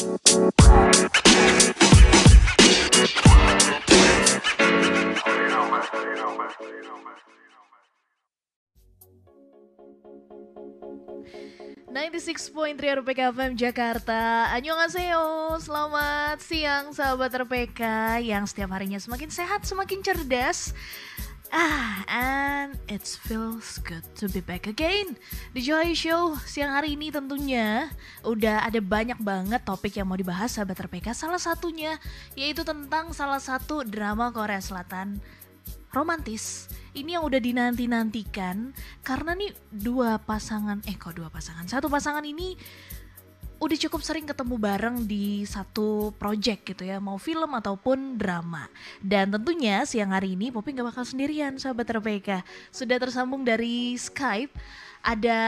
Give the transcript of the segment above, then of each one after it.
96.3 RPK FM Jakarta. Annyeonghaseyo. Selamat siang sahabat RPK Yang setiap harinya semakin sehat, semakin cerdas Ah, and it feels good to be back again. Di Joy Show siang hari ini tentunya Udah ada banyak banget topik yang mau dibahas sahabat RPK Salah satunya yaitu tentang salah satu drama Korea Selatan romantis. Ini yang udah dinanti-nantikan karena nih dua pasangan eh kok dua pasangan? Satu pasangan ini udah cukup sering ketemu bareng di satu project gitu ya mau film ataupun drama dan tentunya siang hari ini Poppy gak bakal sendirian sahabat RPK sudah tersambung dari Skype ada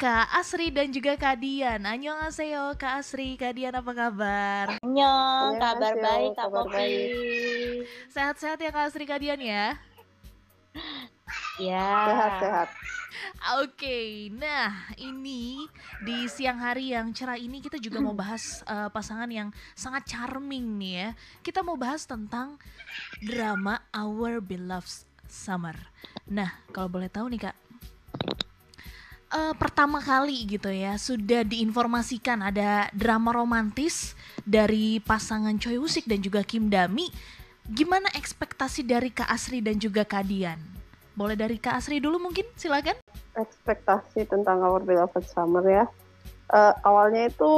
Kak Asri dan juga Kak Dian. Annyeonghaseyo Kak Asri, Kak Dian apa kabar? Annyeong, kabar baik Kak Poppy. Sehat-sehat ya Kak Asri Kak Dian ya? Ya. Sehat-sehat. Oke, nah ini di siang hari yang cerah ini kita juga mau bahas uh, pasangan yang sangat charming nih ya. Kita mau bahas tentang drama Our Beloved Summer. Nah, kalau boleh tahu nih kak, uh, pertama kali gitu ya sudah diinformasikan ada drama romantis dari pasangan Choi Woo Sik dan juga Kim Dami Gimana ekspektasi dari Kak Asri dan juga Kak Dian? Boleh dari Kak Asri dulu mungkin, silakan. Ekspektasi tentang Our Beloved Summer ya. Uh, awalnya itu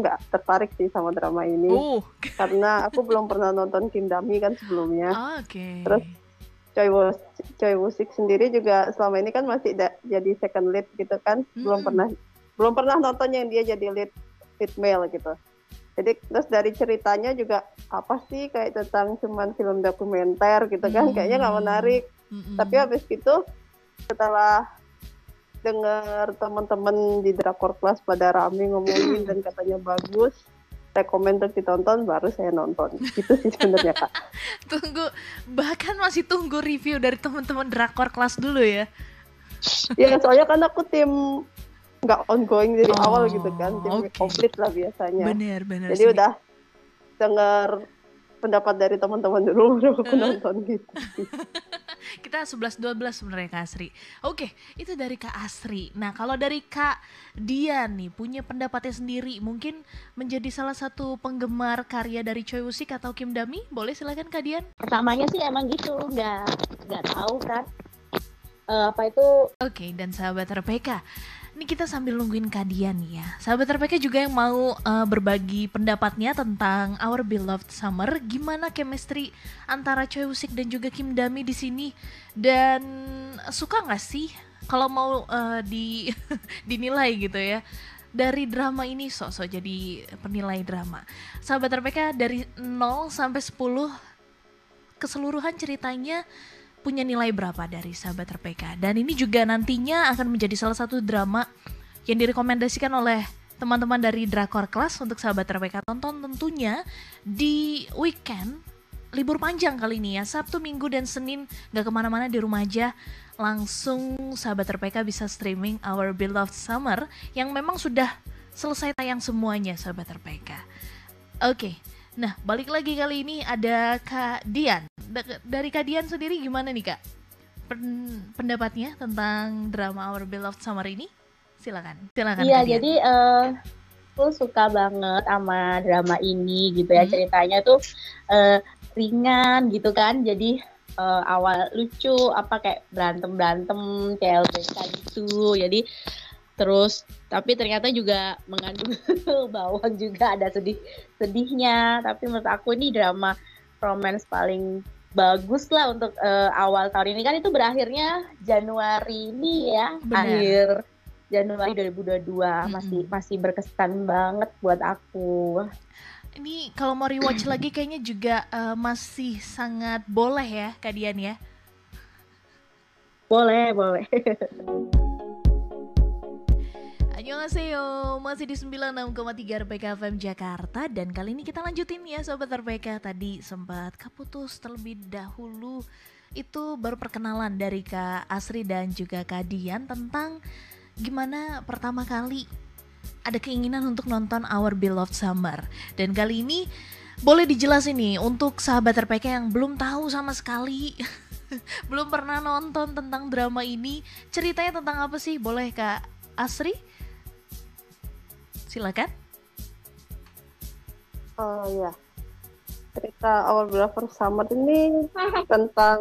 nggak tertarik sih sama drama ini oh. karena aku belum pernah nonton Kim Dami kan sebelumnya. Oke. Okay. Terus Choi Woo Choi Woo Sik sendiri juga selama ini kan masih da, jadi second lead gitu kan, hmm. belum pernah belum pernah nonton yang dia jadi lead lead male gitu. Jadi terus dari ceritanya juga apa sih kayak tentang cuman film dokumenter gitu kan, mm kayaknya nggak menarik. Mm-hmm. Tapi habis itu setelah dengar teman-teman di drakor kelas pada rame ngomongin dan katanya bagus, rekomend untuk ditonton baru saya nonton. Itu sih sebenarnya kak. tunggu, bahkan masih tunggu review dari teman-teman drakor kelas dulu ya. ya soalnya kan aku tim nggak ongoing dari oh, awal gitu kan jadi okay. komplit lah biasanya bener bener jadi sih. udah dengar pendapat dari teman-teman dulu baru aku nonton gitu. Kita 11-12 sebenarnya Kak Asri. Oke itu dari Kak Asri. Nah kalau dari Kak Dian nih punya pendapatnya sendiri mungkin menjadi salah satu penggemar karya dari Choi Woo atau Kim Dami? Boleh silakan Kak Dian. Pertamanya sih emang gitu nggak nggak tahu kan uh, apa itu? Oke okay, dan sahabat RPK ini kita sambil nungguin Kadian ya. Sahabat RPK juga yang mau uh, berbagi pendapatnya tentang Our Beloved Summer. Gimana chemistry antara Choi Woo dan juga Kim Dami di sini? Dan suka nggak sih kalau mau uh, di dinilai gitu ya? Dari drama ini sok-sok jadi penilai drama. Sahabat RPK dari 0 sampai 10 keseluruhan ceritanya punya nilai berapa dari sahabat RPK dan ini juga nantinya akan menjadi salah satu drama yang direkomendasikan oleh teman-teman dari Drakor Class untuk sahabat RPK tonton tentunya di weekend libur panjang kali ini ya Sabtu, Minggu dan Senin gak ke mana-mana di rumah aja langsung sahabat RPK bisa streaming Our Beloved Summer yang memang sudah selesai tayang semuanya sahabat RPK. Oke, okay. Nah, balik lagi kali ini ada Kak Dian. Dari Kak Dian sendiri gimana nih Kak? Pendapatnya tentang drama Our Beloved Summer ini? Silakan. Silakan. Iya, jadi uh, aku suka banget sama drama ini gitu ya. Hmm. Ceritanya tuh uh, ringan gitu kan. Jadi uh, awal lucu apa kayak berantem berantem CLBK gitu. Jadi terus tapi ternyata juga mengandung bawang juga ada sedih sedihnya tapi menurut aku ini drama romance paling bagus lah untuk uh, awal tahun ini. Kan itu berakhirnya Januari ini ya Benar. akhir Januari 2022 hmm. masih masih berkesan banget buat aku. Ini kalau mau rewatch lagi kayaknya juga uh, masih sangat boleh ya Kadian ya? Boleh boleh Annyeonghaseyo, masih di 96,3 RPK FM Jakarta. Dan kali ini kita lanjutin ya Sobat RPK Tadi sempat keputus terlebih dahulu. Itu baru perkenalan dari Kak Asri dan juga Kak Dian Tentang gimana pertama kali ada keinginan untuk nonton Our Beloved Summer. Dan kali ini boleh dijelasin nih untuk sahabat RPK yang belum tahu sama sekali belum pernah nonton tentang drama ini ceritanya tentang apa sih? Boleh kak Asri silakan oh ya cerita Our Beloved Summer ini tentang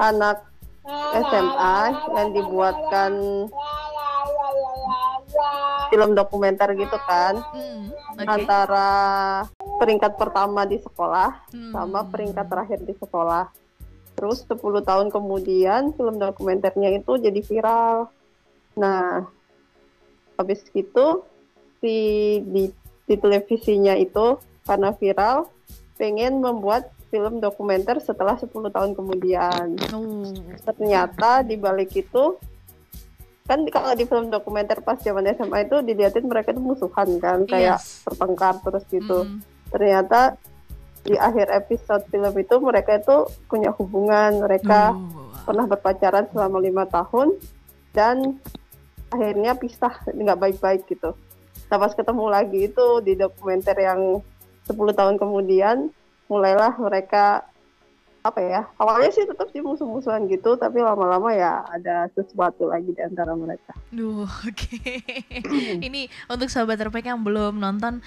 anak SMA yang dibuatkan film dokumenter gitu kan hmm, okay. antara peringkat pertama di sekolah hmm. sama peringkat terakhir di sekolah. Terus 10 tahun kemudian film dokumenternya itu jadi viral. Nah, habis itu si di, di televisinya itu karena viral pengen membuat film dokumenter setelah 10 tahun kemudian. Oh. Ternyata di balik itu kan kalau di film dokumenter pas zaman SMA itu dilihatin mereka itu musuhan kan kayak yes. bertengkar terus gitu mm. ternyata di akhir episode film itu mereka itu punya hubungan mereka oh. pernah berpacaran selama lima tahun dan akhirnya pisah nggak baik-baik gitu nah pas ketemu lagi itu di dokumenter yang 10 tahun kemudian mulailah mereka apa ya awalnya sih tetap sih musuh-musuhan gitu tapi lama-lama ya ada sesuatu lagi di antara mereka. Duh, oke. Okay. Ini untuk sahabat RPK yang belum nonton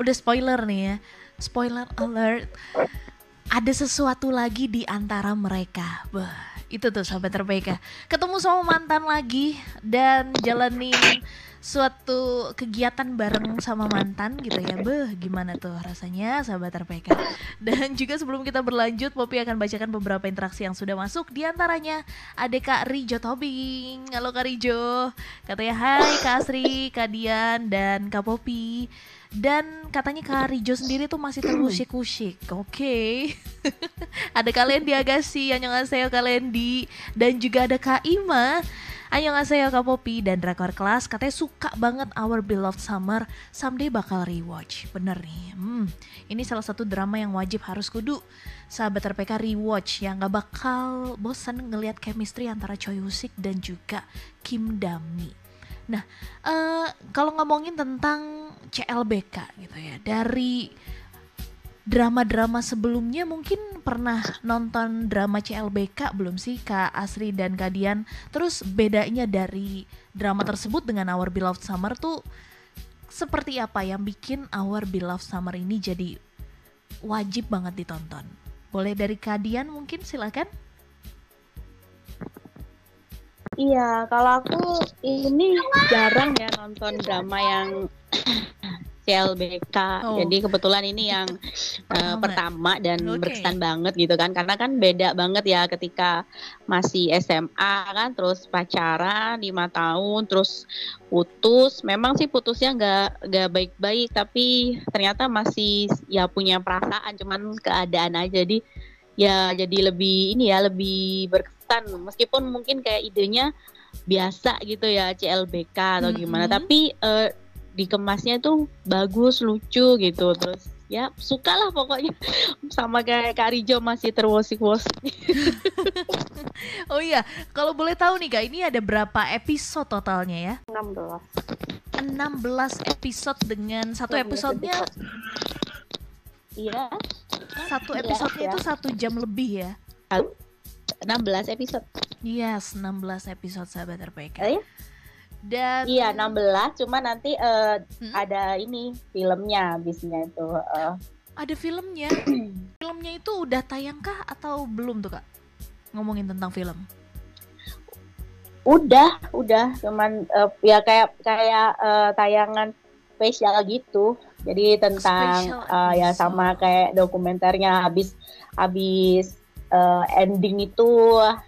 udah spoiler nih ya. Spoiler alert. Ada sesuatu lagi di antara mereka. Bah, itu tuh sahabat RPK. Ketemu sama mantan lagi dan jalanin suatu kegiatan bareng sama mantan gitu ya. Beh gimana tuh rasanya sahabat RPK Dan juga sebelum kita berlanjut Popi akan bacakan beberapa interaksi yang sudah masuk. Di antaranya ada Kak Rijo Tobing. Halo Kak Rijo. Katanya hai Kak Asri, Kak Dian, dan Kak Popi dan katanya Kak Rijo sendiri tuh masih terusik-usik. Oke. Okay. Ada kalian di Agassi Annyeonghaseyo kalian di Dan juga ada Kak Ima Annyeonghaseyo Kak Popi dan Drakor Kelas katanya suka banget Our Beloved Summer. Someday bakal rewatch. Bener nih. Hmm, Ini salah satu drama yang wajib harus kudu. Sahabat RPK rewatch yang gak bakal bosan ngelihat chemistry antara Choi Woo-sik dan juga Kim Dami. Nah, uh, kalau ngomongin tentang CLBK gitu ya, dari drama-drama sebelumnya mungkin pernah nonton drama CLBK belum sih Kak Asri dan Kak Dian? Terus bedanya dari drama tersebut dengan Our Beloved Summer tuh seperti apa yang bikin Our Beloved Summer ini jadi wajib banget ditonton? Boleh dari Kak Dian mungkin silakan. Iya, kalau aku ini jarang ya nonton drama yang CLBK. Oh. Jadi kebetulan ini yang uh, pertama dan okay. berkesan banget gitu kan karena kan beda banget ya ketika masih SMA kan terus pacaran lima tahun terus putus. Memang sih putusnya nggak nggak baik-baik tapi ternyata masih ya punya perasaan cuman keadaan aja jadi ya jadi lebih ini ya lebih berkesan meskipun mungkin kayak idenya biasa gitu ya CLBK atau gimana mm -hmm. tapi uh, dikemasnya tuh bagus lucu gitu. Terus ya suka lah pokoknya. Sama kayak Kak Rijo masih terwosik-wosik. Oh iya kalau boleh tahu nih kak ini ada berapa episode totalnya ya? 16 16 episode dengan satu episodenya? iya. Satu iya, episodenya ya, itu satu jam lebih ya? 16 episode. Yes 16 episode sahabat RPK oh, iya? Dan Iya, 16, cuma nanti uh, hmm? ada ini filmnya habisnya itu uh. Ada filmnya. filmnya itu udah tayang kah atau belum tuh, Kak? Ngomongin tentang film. Udah, udah, cuman uh, ya kayak kayak uh, tayangan spesial gitu. Jadi tentang uh, ya sama kayak dokumenternya habis habis uh, ending itu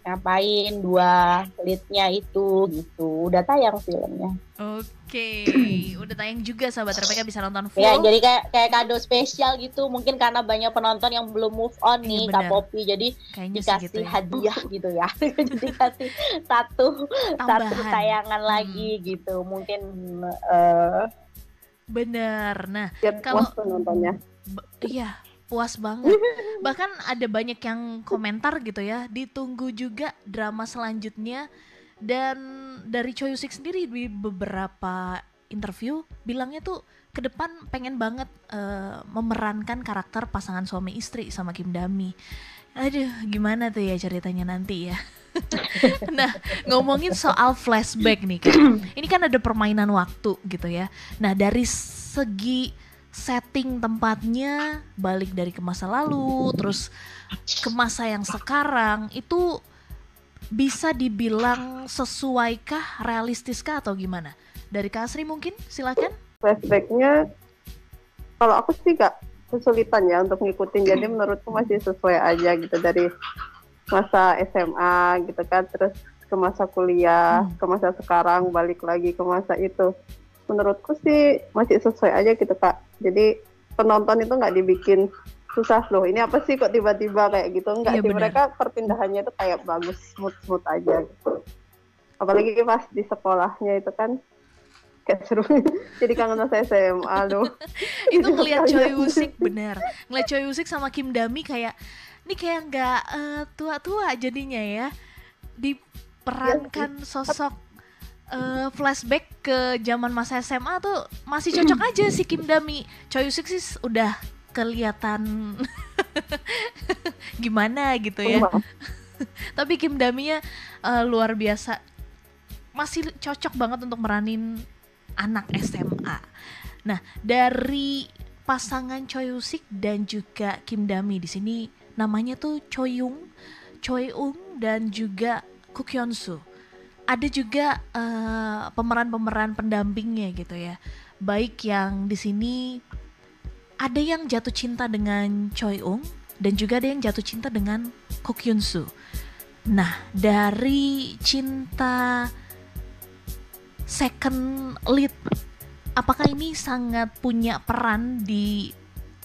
ngapain dua leadnya itu gitu udah tayang filmnya Oke, udah tayang juga sahabat RPK bisa nonton full. Ya, jadi kayak kayak kado spesial gitu. Mungkin karena banyak penonton yang belum move on nih iya, Kak Popi, jadi Kayaknya dikasih gitu ya. hadiah gitu ya. jadi dikasih satu Tambahan. satu tayangan hmm. lagi gitu. Mungkin uh, bener. Nah, kalau nontonnya. Iya, puas banget. Bahkan ada banyak yang komentar gitu ya, ditunggu juga drama selanjutnya dan dari Choi Sik sendiri di beberapa interview bilangnya tuh ke depan pengen banget uh, memerankan karakter pasangan suami istri sama Kim Dami. Aduh, gimana tuh ya ceritanya nanti ya. nah, ngomongin soal flashback nih kan. Ini kan ada permainan waktu gitu ya. Nah, dari segi setting tempatnya balik dari ke masa lalu terus ke masa yang sekarang itu bisa dibilang sesuaikah realistiskah atau gimana? Dari Kak Asri mungkin silakan. Flashbacknya kalau aku sih gak kesulitan ya untuk ngikutin jadi menurutku masih sesuai aja gitu dari masa SMA gitu kan terus ke masa kuliah hmm. ke masa sekarang balik lagi ke masa itu menurutku sih masih sesuai aja gitu kak. Jadi penonton itu nggak dibikin susah loh. Ini apa sih kok tiba-tiba kayak gitu? Enggak iya, sih mereka perpindahannya itu kayak bagus smooth smooth aja gitu. Apalagi pas di sekolahnya itu kan kayak seru. Jadi kangen masa SMA loh. Itu ngeliat Choi Woo-sik bener ngeliat Choi Woo-sik sama Kim Dami kayak ini kayak nggak uh, tua-tua jadinya ya diperankan iya sosok uh, flashback ke zaman masa SMA tuh masih cocok aja si Kim Dami Choi Woo-sik sih udah kelihatan gimana gitu ya tapi Kim Daminya uh, luar biasa masih cocok banget untuk meranin anak SMA. Nah, dari pasangan Choi Usik dan juga Kim Dami di sini namanya tuh Choi Yung, Choi Ung dan juga Kuk Hyun Soo. Ada juga uh, pemeran-pemeran pendampingnya gitu ya. Baik yang di sini ada yang jatuh cinta dengan Choi Ung dan juga ada yang jatuh cinta dengan Kuk Hyun Soo. Nah, dari cinta second lead apakah ini sangat punya peran di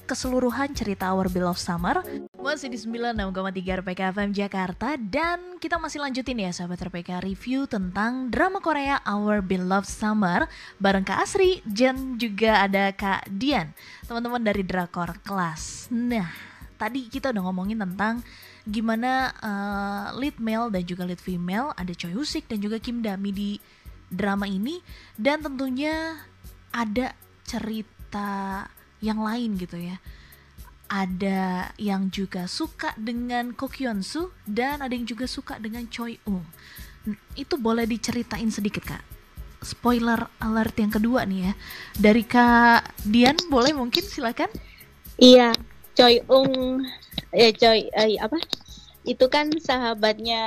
keseluruhan cerita Our Beloved Summer. Masih di 96,3 RPK FM Jakarta. Dan kita masih lanjutin ya sahabat RPK review tentang drama Korea Our Beloved Summer bareng Kak Asri dan juga ada Kak Dian teman-teman dari Drakor Kelas. Nah tadi kita udah ngomongin tentang gimana uh, lead male dan juga lead female ada Choi Husik dan juga Kim Dami di drama ini. Dan tentunya ada cerita yang lain gitu ya. Ada yang juga suka dengan Ko Hyun Soo dan ada yang juga suka dengan Choi Ung. Itu boleh diceritain sedikit kak. Spoiler alert yang kedua nih ya. Dari Kak Dian boleh mungkin silakan. Iya, Choi Ung eh Choi eh, apa? Itu kan sahabatnya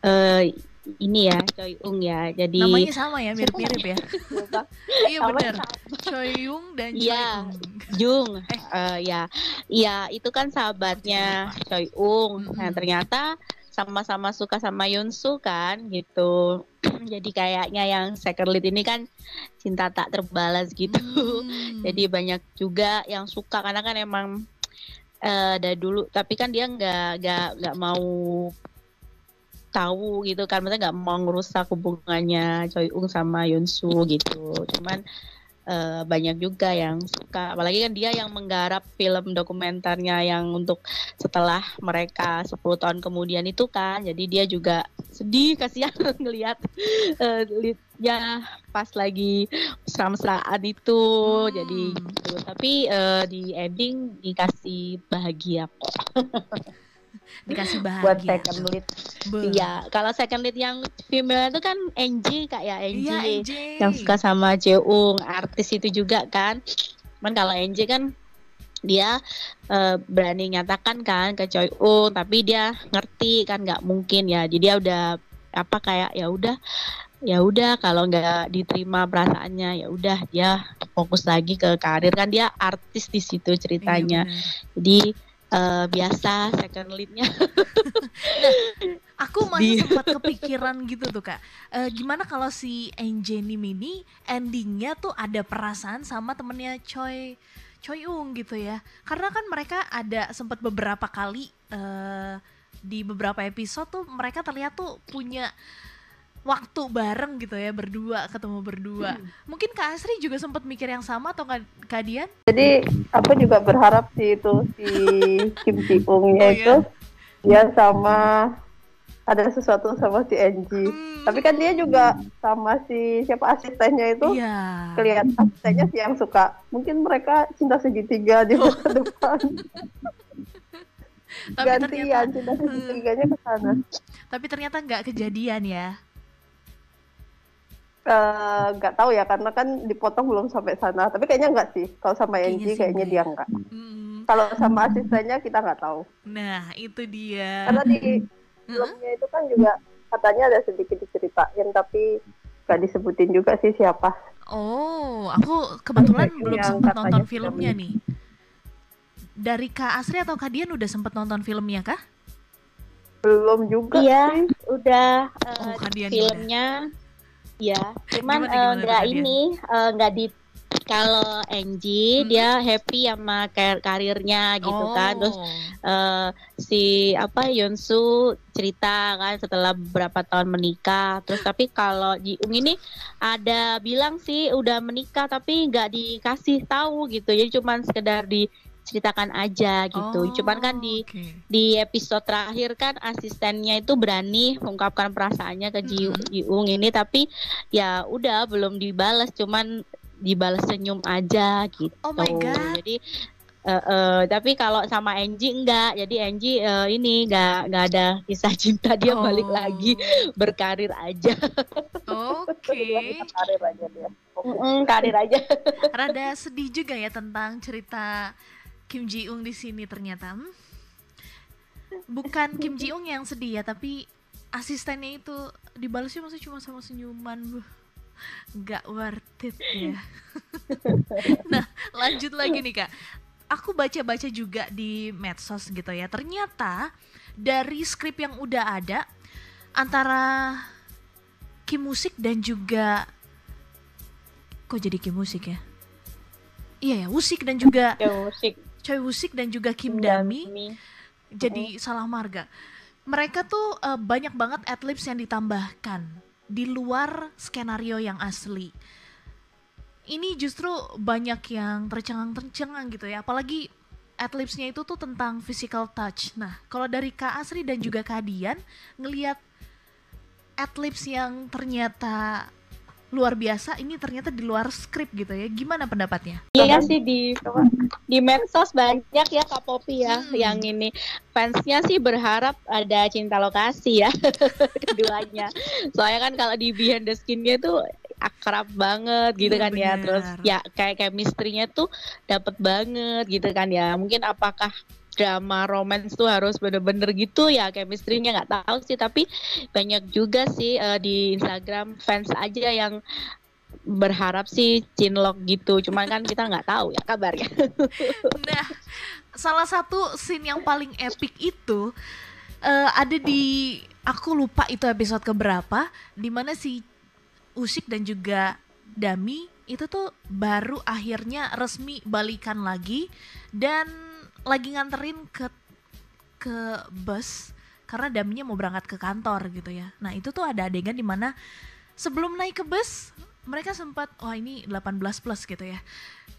eh ini ya Choi Ung ya. Jadi namanya sama ya mirip-mirip ya. Iya benar Choi Ung dan Choi ya, Ung. Jung. Eh. uh, ya. Iya itu kan sahabatnya Choi Ung. Nah ternyata sama-sama suka sama Yunsu kan gitu. Jadi kayaknya yang second lead ini kan cinta tak terbalas gitu. Hmm. jadi banyak juga yang suka karena kan emang uh, dari dulu. Tapi kan dia nggak nggak nggak mau tahu gitu kan. Maksudnya nggak mau ngerusak hubungannya Choi Ung sama Yunsu gitu. Cuman uh, banyak juga yang suka. Apalagi kan dia yang menggarap film dokumenternya yang untuk setelah mereka 10 tahun kemudian itu kan. Jadi dia juga sedih kasihan ngelihat uh, ya pas lagi mesra-mesraan itu. Hmm. jadi gitu. Tapi uh, di ending dikasih bahagia kok dikasih bahagia. buat second lead. Iya kalau second lead yang female itu kan Angie kak ya Angie, iya, yang suka sama Jeung artis itu juga kan. Cuman kalau Angie kan dia uh, berani nyatakan kan ke Choi Ung tapi dia ngerti kan nggak mungkin ya. Jadi dia udah apa kayak ya udah ya udah kalau nggak diterima perasaannya ya udah dia fokus lagi ke karir. Kan dia artis di situ ceritanya. iya, jadi uh, biasa second leadnya. nah, aku masih sempat kepikiran gitu tuh kak. Uh, gimana kalau si Angelini Mini endingnya tuh ada perasaan sama temennya Choi Choi Ung gitu ya? Karena kan mereka ada sempat beberapa kali uh, di beberapa episode tuh mereka terlihat tuh punya waktu bareng gitu ya berdua ketemu berdua. Hmm. Mungkin Kak Asri juga sempat mikir yang sama atau Kak, Dian? Jadi aku juga berharap si itu si Kim Ji Ungnya oh, itu iya? dia sama ada sesuatu sama si Angie. Hmm. Tapi kan dia juga sama si siapa asistennya itu Iya. kelihatan asistennya sih yang suka. Mungkin mereka cinta segitiga di masa depan. Tapi ternyata Gantian cinta segitiganya ke sana. tapi ternyata nggak kejadian ya. Eh, nggak tahu ya karena kan dipotong belum sampai sana. Tapi kayaknya nggak sih. Kalau sama Angie kayaknya dia nggak. Hmm. Kalau sama asistennya kita nggak tahu. Nah, itu dia. Karena di filmnya itu kan juga katanya ada sedikit diceritain tapi nggak disebutin juga sih siapa. Oh, aku kebetulan Yang belum katanya sempat nonton filmnya nih. Dari Kak Asri atau Kak Dian udah sempat nonton filmnya kah? Belum juga Iya, sih. udah eh, Oh, Kak Dian filmnya ya cuman Gimana, eh, nggak Dian? ini eh, nggak di kalau Angie Hmm. dia happy sama kar- karirnya gitu kan terus Oh. eh, si apa Yunsu cerita kan setelah beberapa tahun menikah terus tapi kalau Jiung ini ada bilang sih udah menikah tapi nggak dikasih tahu gitu jadi cuman sekedar diceritakan aja gitu Oh, cuman kan di oke. di episode terakhir kan asistennya itu berani mengungkapkan perasaannya ke Ji Mm-mm. Jiung ini tapi ya udah belum dibalas cuman dibalas senyum aja gitu. Oh my God. Jadi eh, eh, tapi kalau sama Angie enggak. Jadi Angie eh, ini enggak enggak ada kisah cinta dia balik Oh. lagi berkarir aja. Oke. Karir aja dia. Mm, karir aja. Rada sedih juga ya tentang cerita Kim Ji Young di sini ternyata. Hmm. Bukan Kim Ji Young yang sedih ya, tapi asistennya itu dibalasnya masih cuma sama senyuman. Nggak worth it ya. nah, lanjut lagi nih Kak. Aku baca-baca juga di medsos gitu ya. Ternyata dari skrip yang udah ada antara Kim Musik dan juga kok jadi Kim Musik ya? Iya ya, Wusik dan juga Ya, musik. Choi Wusik dan juga Kim Dami jadi salah marga. Mereka tuh eh, banyak banget adlibs yang ditambahkan di luar skenario yang asli. Ini justru banyak yang tercengang-tercengang gitu ya, apalagi adlibsnya itu tuh tentang physical touch. Nah, kalau dari Kak Asri dan juga Kak Dian ngelihat adlibs yang ternyata luar biasa, ini ternyata di luar skrip gitu ya. Gimana pendapatnya? Iya sih di di medsos banyak ya Kak Popi ya Hmm. yang ini fansnya sih berharap ada cinta lokasi ya keduanya. Soalnya kan kalau di behind the skinnya tuh akrab banget gitu Iya, kan ya. bener. Terus ya kayak chemistry-nya tuh dapat banget gitu kan ya. Mungkin apakah drama romance tuh harus bener-bener gitu ya chemistry-nya nggak tahu sih tapi banyak juga sih eh, di Instagram fans aja yang berharap sih cinlok gitu. Cuman kan kita nggak tahu ya kabarnya. Nah, salah satu scene yang paling epic itu eh, ada di aku lupa itu episode keberapa di mana si Usik dan juga Dami itu tuh baru akhirnya resmi balikan lagi dan lagi nganterin ke ke bus karena Daminya mau berangkat ke kantor gitu ya. Nah, itu tuh ada adegan di mana sebelum naik ke bus mereka sempat wah ini 18 plus gitu ya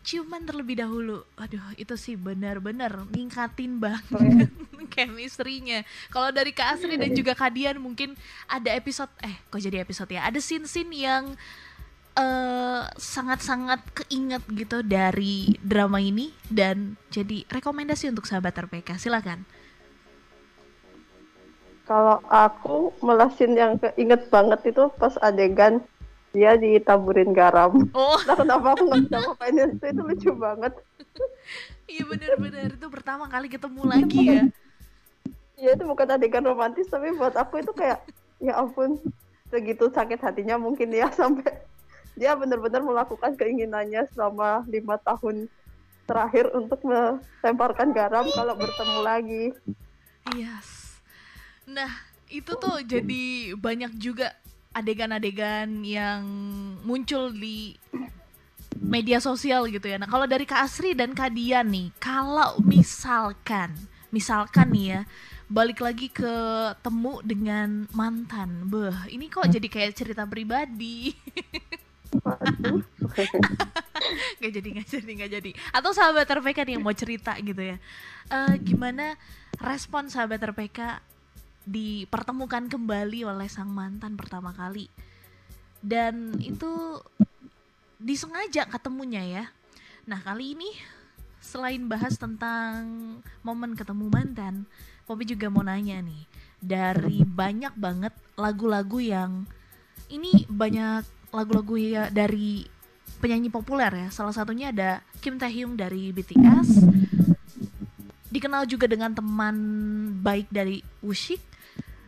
ciuman terlebih dahulu. Aduh, itu sih benar-benar ningkatin banget chemistry-nya. Kalau dari Kak Asri dan juga Kak Dian mungkin ada episode eh kok jadi episode ya? Ada scene-scene yang eh sangat-sangat keinget gitu dari drama ini dan jadi rekomendasi untuk sahabat RPK. Silakan. Kalau aku melasin yang keinget banget itu pas adegan dia ditaburin garam. Oh, Entah kenapa aku nggak bisa ngapain itu, itu lucu banget. iya benar-benar itu pertama kali ketemu lagi ya. Ya itu bukan adegan romantis tapi buat aku itu kayak ya ampun segitu sakit hatinya mungkin ya sampai dia benar-benar melakukan keinginannya selama lima tahun terakhir untuk melemparkan garam kalau bertemu lagi. Yes. Nah, itu tuh jadi banyak juga adegan-adegan yang muncul di media sosial gitu ya. Nah, kalau dari Kak Asri dan Kak Dian nih, kalau misalkan, misalkan nih ya, balik lagi ke temu dengan mantan. Beh, ini kok jadi kayak cerita pribadi. Waduh. Gak jadi, gak jadi, gak jadi. Atau sahabat RPK nih yang mau cerita gitu ya. Eh, gimana respon sahabat RPK dipertemukan kembali oleh sang mantan pertama kali dan itu disengaja ketemunya ya nah kali ini selain bahas tentang momen ketemu mantan Poppy juga mau nanya nih dari banyak banget lagu-lagu yang ini banyak lagu-lagu ya dari penyanyi populer ya salah satunya ada Kim Taehyung dari BTS dikenal juga dengan teman baik dari Wushik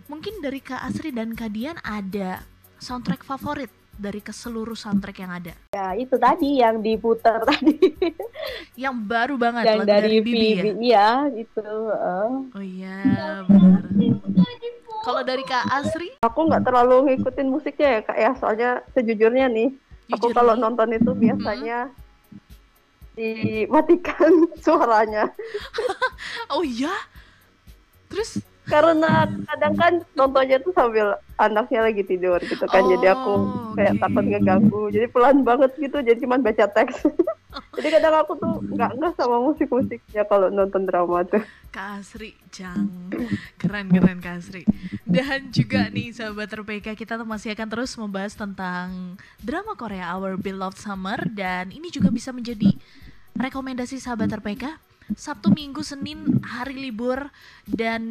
mungkin dari Kak Asri dan Kak Dian ada soundtrack favorit dari ke seluruh soundtrack yang ada? Ya itu tadi yang diputar tadi. yang baru banget yang lagu dari, dari Bibi ya? Iya itu. Uh. Oh iya benar. Kalau dari Kak Asri? Aku nggak terlalu ngikutin musiknya ya kak ya, soalnya sejujurnya nih, aku Jujur kalau nih. nonton itu biasanya dimatikan suaranya. Oh iya? Terus? Karena kadang kan nontonnya tuh sambil anaknya lagi tidur gitu kan, jadi aku Oh, kayak oke. takut ngeganggu, jadi pelan banget gitu, jadi cuman baca teks. jadi kadang aku tuh nggak nggak sama musik-musiknya kalau nonton drama tuh. Kak Asri, jang keren keren Kak Asri. Dan juga nih sahabat RPK kita tuh masih akan terus membahas tentang drama Korea Our Beloved Summer dan ini juga bisa menjadi rekomendasi sahabat RPK. Sabtu, Minggu, Senin hari libur dan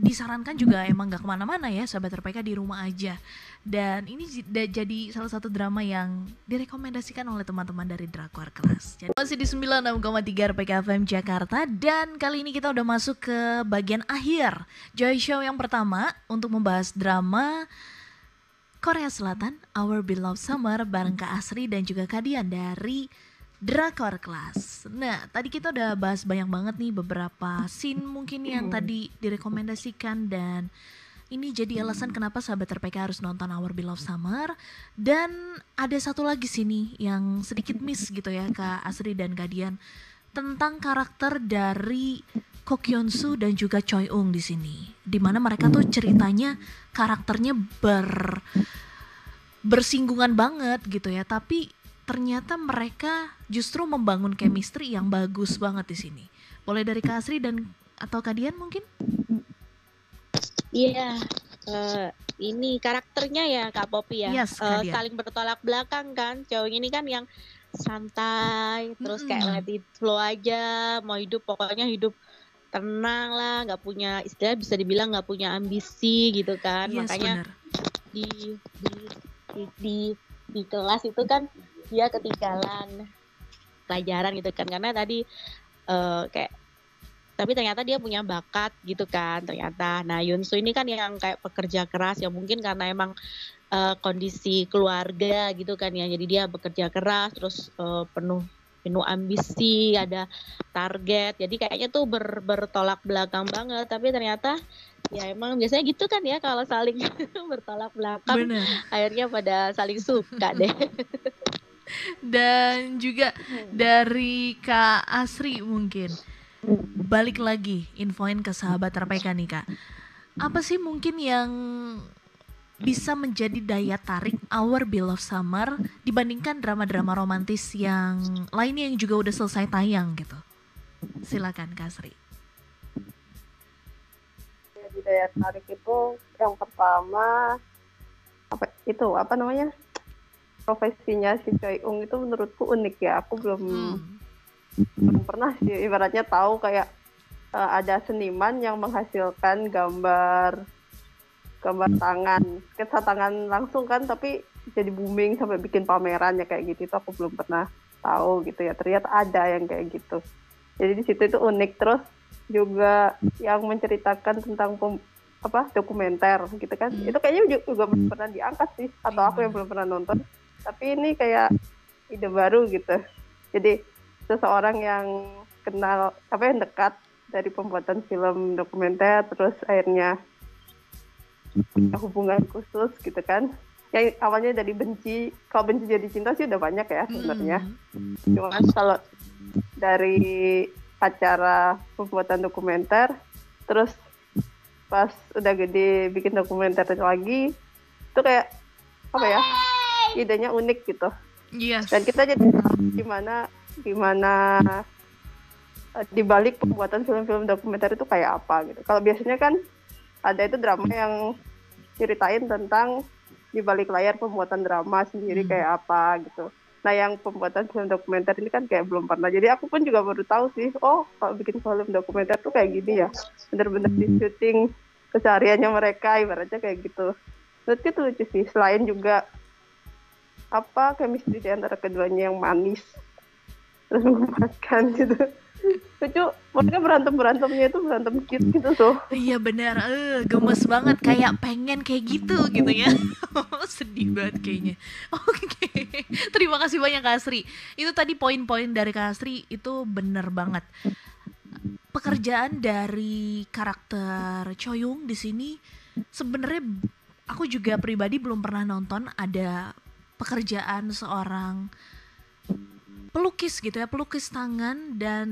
disarankan juga emang nggak ke mana-mana ya sahabat RPK di rumah aja. Dan ini jadi salah satu drama yang direkomendasikan oleh teman-teman dari Drakor Kelas. Jadi masih di 96,3 RPK FM Jakarta dan kali ini kita udah masuk ke bagian akhir Joy Show yang pertama untuk membahas drama Korea Selatan Our Beloved Summer bareng Kak Asri dan juga Kadian dari Drakor Class. Nah, tadi kita udah bahas banyak banget nih beberapa scene mungkin yang tadi direkomendasikan dan ini jadi alasan kenapa sahabat RPK harus nonton Our Beloved Summer dan ada satu lagi sini yang sedikit miss gitu ya Kak Asri dan Kadian tentang karakter dari Ko Kyun Soo dan juga Choi Ung di sini. Di mana mereka tuh ceritanya karakternya ber bersinggungan banget gitu ya, tapi ternyata mereka justru membangun chemistry yang bagus banget di sini. Boleh dari Kak Asri dan atau Kadian mungkin? Iya. eh, ini karakternya ya Kak Popi ya. Yes, Kak Dian. saling bertolak belakang kan. Cowok ini kan yang santai, terus kayak let it flow aja, mau hidup pokoknya hidup tenang lah, nggak punya istilah bisa dibilang nggak punya ambisi gitu kan. Yes, Makanya benar. di di di di, di kelas itu kan dia ketinggalan pelajaran gitu kan. Karena tadi eh, kayak tapi ternyata dia punya bakat gitu kan ternyata. Nah Yunsu ini kan yang kayak pekerja keras ya mungkin karena emang eh, kondisi keluarga gitu kan ya. Jadi dia bekerja keras terus eh, penuh penuh ambisi ada target. Jadi kayaknya tuh ber, bertolak belakang banget. Tapi ternyata ya emang biasanya gitu kan ya kalau saling bertolak belakang Benar. akhirnya pada saling suka deh. Dan juga dari Kak Asri mungkin balik lagi infoin ke sahabat RPK nih Kak. Apa sih mungkin yang bisa menjadi daya tarik Our Beloved Summer dibandingkan drama-drama romantis yang lainnya yang juga udah selesai tayang gitu. Silakan Kak Asri. Daya tarik itu yang pertama apa itu apa namanya profesinya si Choi Ung itu menurutku unik ya. Aku belum Hmm. belum pernah sih ibaratnya tahu kayak eh, ada seniman yang menghasilkan gambar gambar tangan sketsa tangan langsung kan tapi jadi booming sampai bikin pameran ya kayak gitu itu aku belum pernah tahu gitu ya ternyata ada yang kayak gitu jadi di situ itu unik terus juga yang menceritakan tentang pem- apa dokumenter gitu kan Hmm. itu kayaknya juga belum pernah diangkat sih atau aku yang belum pernah nonton tapi ini kayak ide baru gitu. Jadi seseorang yang kenal apa yang dekat dari pembuatan film dokumenter terus akhirnya punya hubungan khusus gitu kan. Yang awalnya dari benci kalau benci jadi cinta sih udah banyak ya sebenarnya. Hmm. cuma kalau dari acara pembuatan dokumenter terus pas udah gede bikin dokumenter lagi itu kayak apa ya idenya unik gitu Yes. dan kita jadi gimana gimana eh, di balik pembuatan film-film dokumenter itu kayak apa gitu kalau biasanya kan ada itu drama yang ceritain tentang di balik layar pembuatan drama sendiri Hmm. kayak apa gitu. Nah yang pembuatan film dokumenter ini kan kayak belum pernah. Jadi aku pun juga baru tahu sih, oh kalau bikin film dokumenter tuh kayak gini ya. Bener-bener di syuting kesehariannya mereka, ibaratnya kayak gitu. Menurutku itu lucu sih. Selain juga apa chemistry di antara keduanya yang manis terus menggemaskan gitu lucu mereka berantem berantemnya itu berantem cute gitu tuh Iya benar, eh gemes banget kayak pengen kayak gitu gitu ya. Sedih banget kayaknya. Oke, terima kasih banyak Kak Asri. Itu tadi poin-poin dari Kak Asri itu bener banget. Pekerjaan dari karakter Choyung di sini sebenarnya aku juga pribadi belum pernah nonton ada pekerjaan seorang pelukis gitu ya, pelukis tangan dan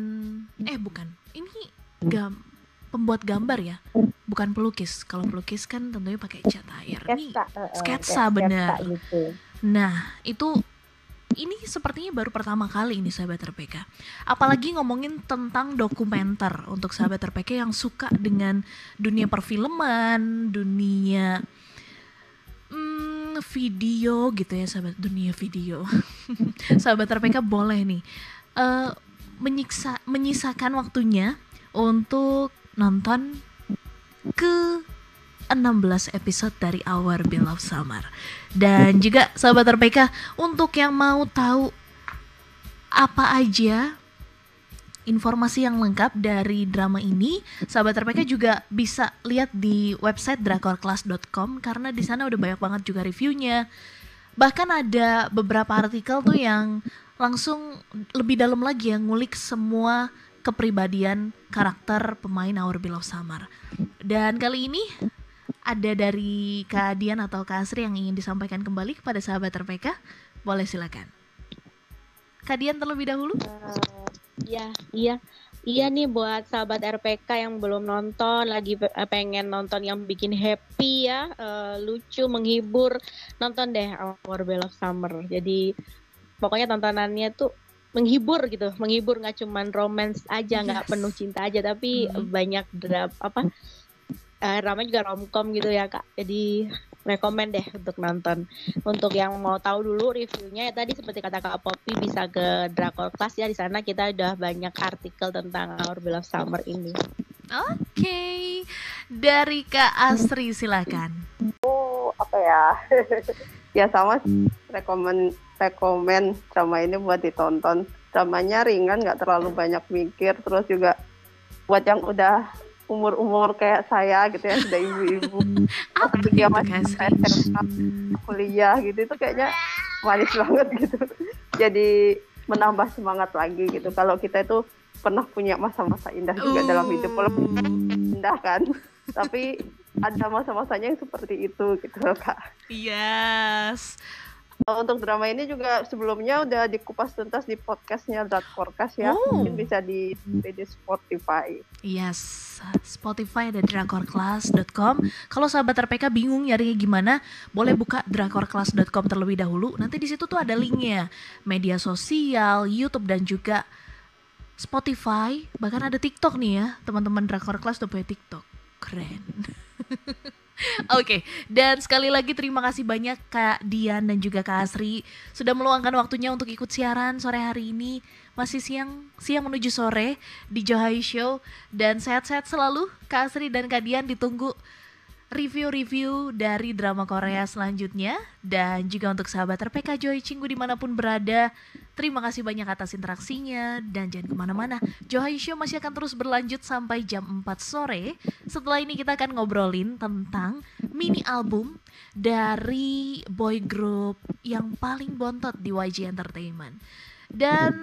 eh bukan. Ini gam pembuat gambar ya, bukan pelukis. Kalau pelukis kan tentunya pakai cat air. Ini sketsa, eh, eh, bener. gitu. Nah, itu ini sepertinya baru pertama kali ini sahabat RPK. Apalagi ngomongin tentang dokumenter untuk sahabat RPK yang suka dengan dunia perfilman, dunia hmm, video gitu ya sahabat dunia video. sahabat RPK boleh nih eh, menyiksa menyisakan waktunya untuk nonton ke 16 episode dari Our Beloved Summer. Dan juga sahabat RPK untuk yang mau tahu apa aja informasi yang lengkap dari drama ini, sahabat RPK juga bisa lihat di website drakorclass.com karena di sana udah banyak banget juga reviewnya. Bahkan ada beberapa artikel tuh yang langsung lebih dalam lagi yang ngulik semua kepribadian karakter pemain Our Beloved Summer. Dan kali ini ada dari Kak Dian atau Kak Asri yang ingin disampaikan kembali kepada sahabat RPK, boleh silakan. Kak Dian terlebih dahulu. Iya, iya. Iya nih buat sahabat RPK yang belum nonton, lagi eh, pengen nonton yang bikin happy ya, eh, lucu, menghibur, nonton deh Our Beloved Summer. Jadi pokoknya tontonannya tuh menghibur gitu, menghibur nggak cuman romance aja, nggak Yes. penuh cinta aja, tapi Mhm. banyak drama apa? Eh, drama juga romcom gitu ya kak. Jadi rekomend deh untuk nonton. Untuk yang mau tahu dulu reviewnya ya tadi seperti kata Kak Poppy bisa ke Drakor Class ya di sana kita udah banyak artikel tentang Our Beloved Summer ini. Oke, dari Kak Asri silakan. oh apa ya ya sama sih. rekomen rekomen drama ini buat ditonton dramanya ringan nggak terlalu banyak mikir terus juga buat yang udah umur-umur kayak saya gitu ya sudah ibu-ibu. Apa dia masih? SMA, kuliah gitu itu kayaknya manis banget gitu. Jadi menambah semangat lagi gitu. Kalau kita itu pernah punya masa-masa indah juga dalam hidup walaupun Uh, indah kan. Tapi ada masa-masanya yang seperti itu gitu loh kak. Yes. Untuk drama ini juga sebelumnya udah dikupas tuntas di podcastnya Drakporcast ya Oh. mungkin bisa di di Spotify Yes, Spotify ada drakorclass.com. Kalau sahabat RPK bingung nyarinya gimana, boleh buka drakorclass.com terlebih dahulu. Nanti di situ tuh ada linknya, media sosial, YouTube dan juga Spotify. Bahkan ada TikTok nih ya, teman-teman Drakor Class udah punya TikTok. Keren. Oke, dan sekali lagi terima kasih banyak Kak Dian dan juga Kak Asri sudah meluangkan waktunya untuk ikut siaran sore hari ini. Masih siang, siang menuju sore di Johai Show. Dan sehat-sehat selalu Kak Asri dan Kak Dian. Ditunggu review-review dari drama Korea selanjutnya. Dan juga untuk sahabat RPK Joy Cinggu di mana pun berada terima kasih banyak atas interaksinya dan jangan ke mana-mana. Johai Show masih akan terus berlanjut sampai jam 4 sore. Setelah ini kita akan ngobrolin tentang mini album dari boy group yang paling bontot di YG Entertainment. Dan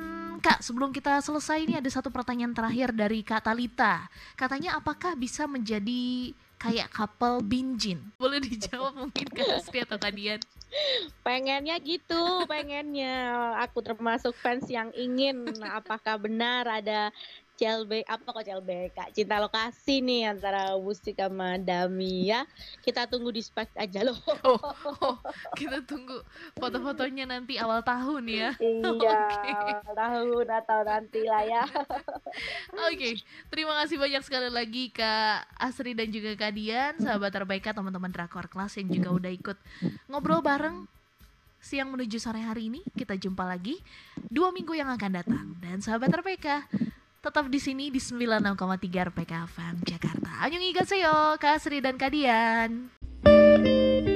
Kak, sebelum kita selesai ini ada satu pertanyaan terakhir dari Kak Talita. Katanya apakah bisa menjadi kayak couple binjin? Boleh dijawab mungkin Kak Asri atau Kak Dian? Pengennya gitu, pengennya. Aku termasuk fans yang ingin. Nah, apakah benar ada CLB apa kok CLB Kak cinta lokasi nih antara Wusi sama Dami ya. Kita tunggu di spek aja loh. Oh, oh, kita tunggu foto-fotonya nanti awal tahun ya. Iya okay. tahun atau nanti lah ya. Oke okay. terima kasih banyak sekali lagi Kak Asri dan juga Kak Dian sahabat terbaik teman-teman Drakor Kelas yang juga udah ikut ngobrol bareng siang menuju sore hari ini. Kita jumpa lagi dua minggu yang akan datang. Dan sahabat RPK tetap di sini di 96,3 RPK FM Jakarta. Annyeonghaseyo, Kak Sri dan Kadian. Thank you.